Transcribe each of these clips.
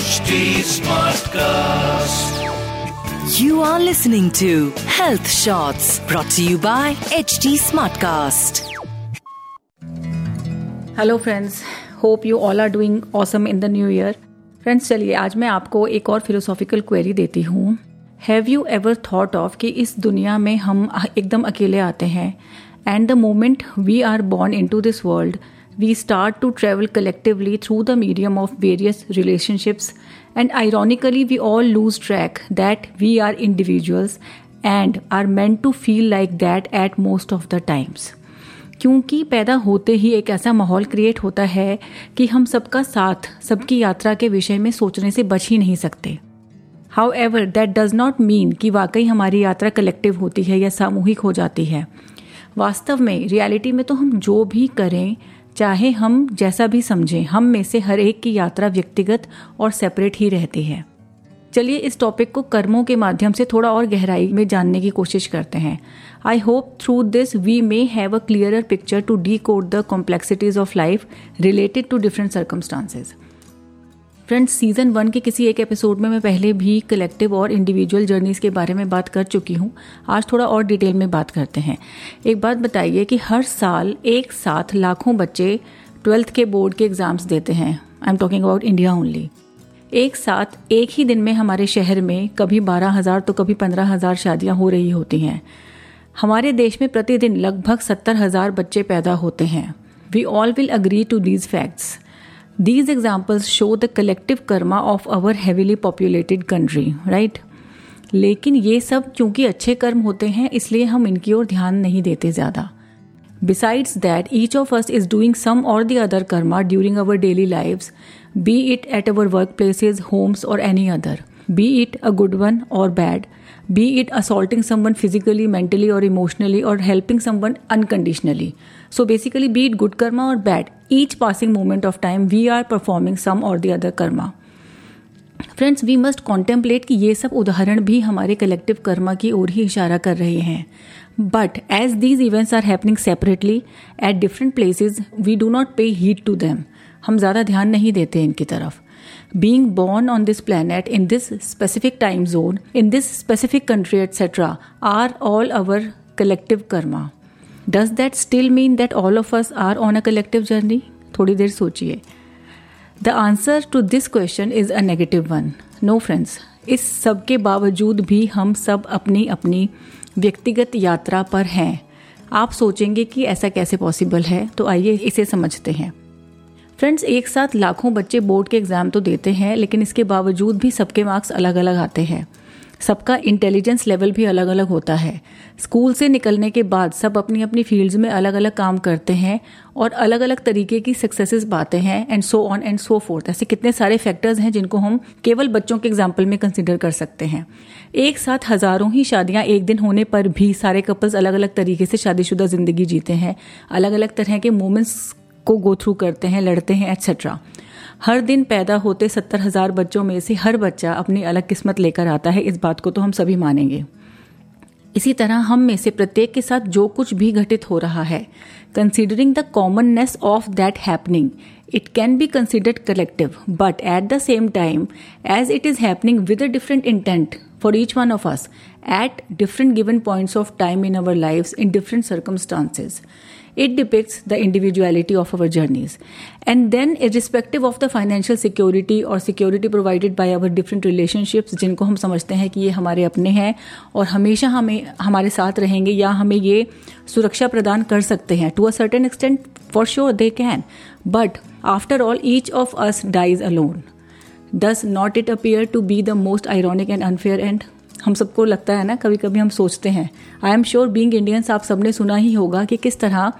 HD Smartcast. You are listening to Health Shots brought to you by HT Smartcast. Hello friends hope you all are doing awesome in the new year friends चलिए आज मैं आपको एक और philosophical query देती हूँ have you ever thought of कि इस दुनिया में हम एकदम अकेले आते हैं and the moment we are born into this world we start to travel collectively through the medium of various relationships, and ironically, we all lose track that we are individuals and are meant to feel like that at most of the times. क्योंकि पैदा होते ही एक ऐसा माहौल create होता है कि हम सबका साथ सबकी यात्रा के विषय में सोचने से बच ही नहीं सकते however that does not mean कि वाकई हमारी यात्रा कलेक्टिव होती है या सामूहिक हो जाती है वास्तव में रियलिटी में तो हम जो भी करें चाहे हम जैसा भी समझें, हम में से हर एक की यात्रा व्यक्तिगत और सेपरेट ही रहती है। चलिए इस टॉपिक को कर्मों के माध्यम से थोड़ा और गहराई में जानने की कोशिश करते हैं। I hope through this we may have a clearer picture to decode the complexities of life related to different circumstances friends season one के किसी एक एपिसोड में मैं पहले भी कलेक्टिव और इंडिविजुअल जर्नीज के बारे में बात कर चुकी हूँ। आज थोड़ा और डिटेल में बात करते हैं। एक बात बताइए कि हर साल एक साथ लाखों बच्चे ट्वेल्थ के बोर्ड के एग्ज़ाम्स देते हैं। I am talking about India only एक साथ एक ही दिन में हमारे शहर में कभी बारह हज़ार तो कभी पंद्रह हज़ार शादियाँ हो रही होती हैं। हमारे देश में प्रतिदिन लगभग सत्तर हज़ार बच्चे पैदा होते हैं। We all will agree to these facts these examples show the collective karma of our heavily populated country right लेकिन ये सब क्योंकि अच्छे कर्म होते हैं, इसलिए हम इनकी ओर ध्यान नहीं देते ज़्यादा। Besides that each of us is doing some or the other karma during our daily life be it at our work places homes or any other be it a good one or bad be it assaulting someone physically mentally or emotionally or helping someone unconditionally so basically be it good karma or bad each passing moment of time we are performing some or the other karma friends we must contemplate कि ये सब उदाहरण भी हमारे collective Karma की ओर ही इशारा कर रहे हैं। But as these events are happening separately at different places we do not pay heed to them हम ज़्यादा ध्यान नहीं देते इनकी तरफ़। Being born on this planet in this specific time zone in this specific country etcetera are all our collective karma does that still mean that all of us are on a collective journey थोड़ी देर सोचिए। The answer to this question is a negative one no friends इस सब के बावजूद भी हम सब अपनी अपनी व्यक्तिगत यात्रा पर हैं। आप सोचेंगे कि ऐसा कैसे पॉसिबल है? तो आइए इसे समझते हैं। फ्रेंड्स एक साथ लाखों बच्चे बोर्ड के एग्ज़ाम तो देते हैं, लेकिन इसके बावजूद भी सबके मार्क्स अलग अलग आते हैं। सबका इंटेलिजेंस लेवल भी अलग अलग होता है। स्कूल से निकलने के बाद सब अपनी अपनी फील्ड्स में अलग अलग काम करते हैं और अलग अलग तरीके की सक्सेसेस पाते हैं and so on and so forth ऐसे कितने सारे फैक्टर्स हैं जिनको हम केवल बच्चों के एग्ज़ाम्पल में कंसिडर कर सकते हैं। एक साथ हज़ारों ही शादियाँ एक दिन होने पर भी सारे कपल्स अलग अलग तरीके से शादीशुदा ज़िंदगी जीते हैं। अलग अलग तरह के मोमेंट्स को गो थ्रू करते हैं, लड़ते हैं एट्सेट्रा हर दिन पैदा होते सत्तर हज़ार बच्चों में से हर बच्चा अपनी अलग किस्मत लेकर आता है, इस बात को तो हम सभी मानेंगे इसी तरह हम में से प्रत्येक के साथ जो कुछ भी घटित हो रहा है considering the commonness of that happening it can be considered collective but at the same time as it is happening with a different intent for each one of us, at different given points of time in our lives, in different circumstances. It depicts the individuality of our journeys. And then, irrespective of the financial security or security provided by our different relationships, जिनको हम समझते हैं कि ये हमारे अपने हैं और हमेशा हमें हमारे साथ रहेंगे या हमें ये सुरक्षा प्रदान कर सकते हैं to a certain extent for sure they can but after all each of us dies alone does not it appear to be the most ironic and unfair and हम सबको लगता है ना कभी कभी हम सोचते हैं। I am sure being Indians आप सबने सुना ही होगा कि किस तरह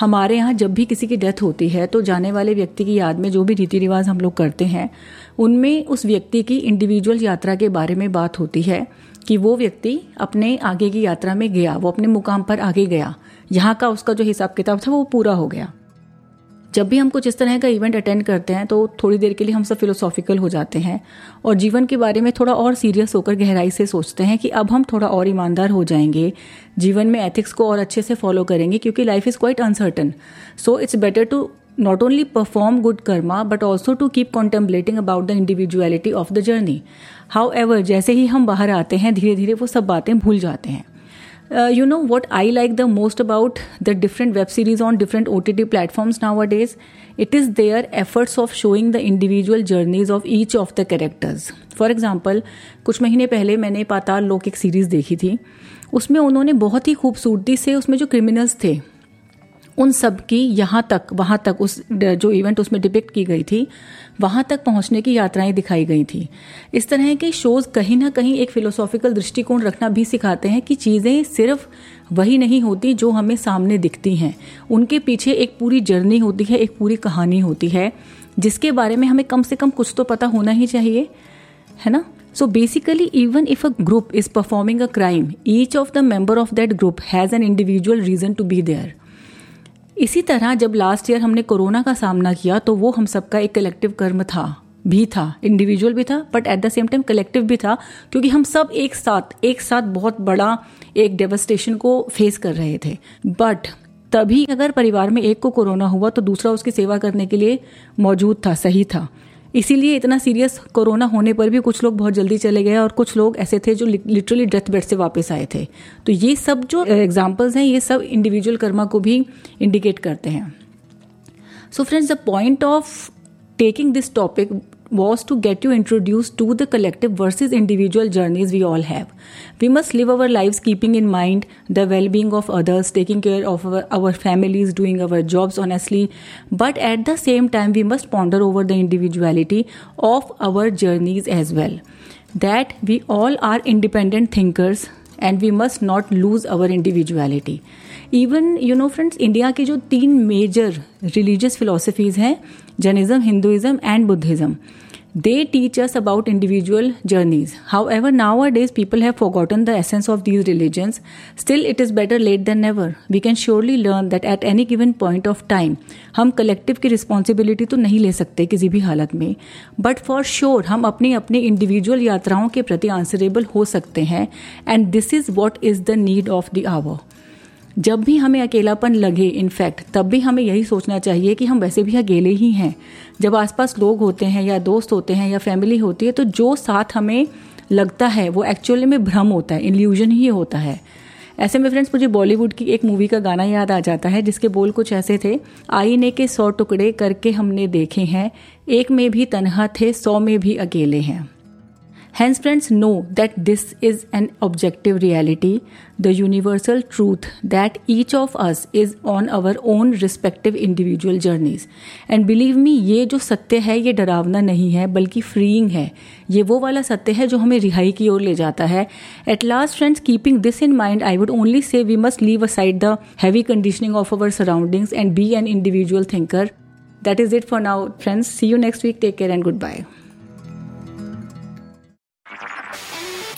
हमारे यहाँ जब भी किसी की डेथ होती है तो जाने वाले व्यक्ति की याद में जो भी रीति रिवाज हम लोग करते हैं, उनमें उस व्यक्ति की इंडिविजुअल यात्रा के बारे में बात होती है कि वो व्यक्ति अपने आगे की यात्रा में गया, वो अपने मुकाम पर आगे गया। यहाँ का उसका जो हिसाब किताब था, वो पूरा हो गया। जब भी हम कुछ इस तरह का इवेंट अटेंड करते हैं तो थोड़ी देर के लिए हम सब फिलोसॉफिकल हो जाते हैं और जीवन के बारे में थोड़ा और सीरियस होकर गहराई से सोचते हैं कि अब हम थोड़ा और ईमानदार हो जाएँगे। जीवन में एथिक्स को और अच्छे से फॉलो करेंगे क्योंकि life is quite uncertain so it's better to not only perform good karma but also to keep contemplating about the individuality of the journey. However, जैसे ही हम बाहर आते हैं धीरे धीरे वो सब बातें भूल जाते हैं। You know what I like the most about the different web series on different O T T platforms now what is it is there efforts of showing the individual journeys of each of the characters for example कुछ महीने पहले मैंने पाताल लोक एक series देखी थी। उसमें उन्होंने बहुत ही खूबसूरती से उसमें जो क्रिमिनल्स थे उन सब की यहाँ तक वहाँ तक उस जो इवेंट उसमें डिपिक्ट की गई थी वहाँ तक पहुँचने की यात्राएँ दिखाई गई थी। इस तरह के शोज़ कहीं ना कहीं एक फिलोसॉफिकल दृष्टिकोण रखना भी सिखाते हैं कि चीज़ें सिर्फ़ वही नहीं होती जो हमें सामने दिखती हैं। उनके पीछे एक पूरी जर्नी होती है एक पूरी कहानी होती है जिसके बारे में हमें कम से कम कुछ तो पता होना ही चाहिए है ना? So basically, even if a group is performing a crime, each of the member of that group has an individual reason to be there. इसी तरह जब लास्ट ईयर हमने कोरोना का सामना किया तो वो हम सबका एक कलेक्टिव कर्म था, भी था इंडिविजुअल भी था but at the same time collective भी था, क्योंकि हम सब एक साथ एक साथ बहुत बड़ा एक डेवस्टेशन को फेस कर रहे थे। बट तभी अगर परिवार में एक को कोरोना हुआ तो दूसरा उसकी सेवा करने के लिए मौजूद था, सही था। इसीलिए इतना सीरियस कोरोना होने पर भी कुछ लोग बहुत जल्दी चले गए और कुछ लोग ऐसे थे जो लिटरली डेथ बेड से वापस आए थे। तो ये सब जो एग्जाम्पल्स हैं, ये सब इंडिविजुअल कर्मा को भी इंडिकेट करते हैं। So friends the point of taking this topic was to get you introduced to the collective versus individual journeys we all have. We must live our lives keeping in mind the well being of others, taking care of our, our, families, doing our jobs honestly, but at the same time, we must ponder over the individuality of our journeys as well. That we all are independent thinkers and we must not lose our individuality. Even you know friends India के जो तीन major religious philosophies हैं Jainism Hinduism and Buddhism they teach us about individual journeys however nowadays people have forgotten the essence of these religions still it is better late than ever we can surely learn that at any given point of time हम collective की responsibility तो नहीं ले सकते किसी भी हालत में. बट फॉर श्योर हम अपनी अपनी इंडिविजुअल यात्राओं के प्रति आंसरेबल हो सकते हैं. And this is what is the need of the hour जब भी हमें अकेलापन लगे इनफैक्ट तब भी हमें यही सोचना चाहिए कि हम वैसे भी अकेले ही हैं। जब आसपास लोग होते हैं या दोस्त होते हैं या फैमिली होती है तो जो साथ हमें लगता है, वो एक्चुअली में भ्रम होता है इल्यूजन ही होता है। ऐसे में फ्रेंड्स मुझे बॉलीवुड की एक मूवी का गाना याद आ जाता है, जिसके बोल कुछ ऐसे थे, आईने के सौ टुकड़े करके हमने देखे हैं, एक में भी तनहा थे, सौ में भी अकेले हैं। Hence, friends, know that this is an objective reality, the universal truth that each of us is on our own respective individual journeys. And believe me, ये जो सत्य है ये डरावना नहीं है बल्कि फ्रीइंग है ये वो वाला सत्य है जो हमें रिहाई की ओर ले जाता है at last friends keeping this in mind I would only say we must leave aside the heavy conditioning of our surroundings and be an individual thinker That is it for now, friends. See you next week. Take care and goodbye.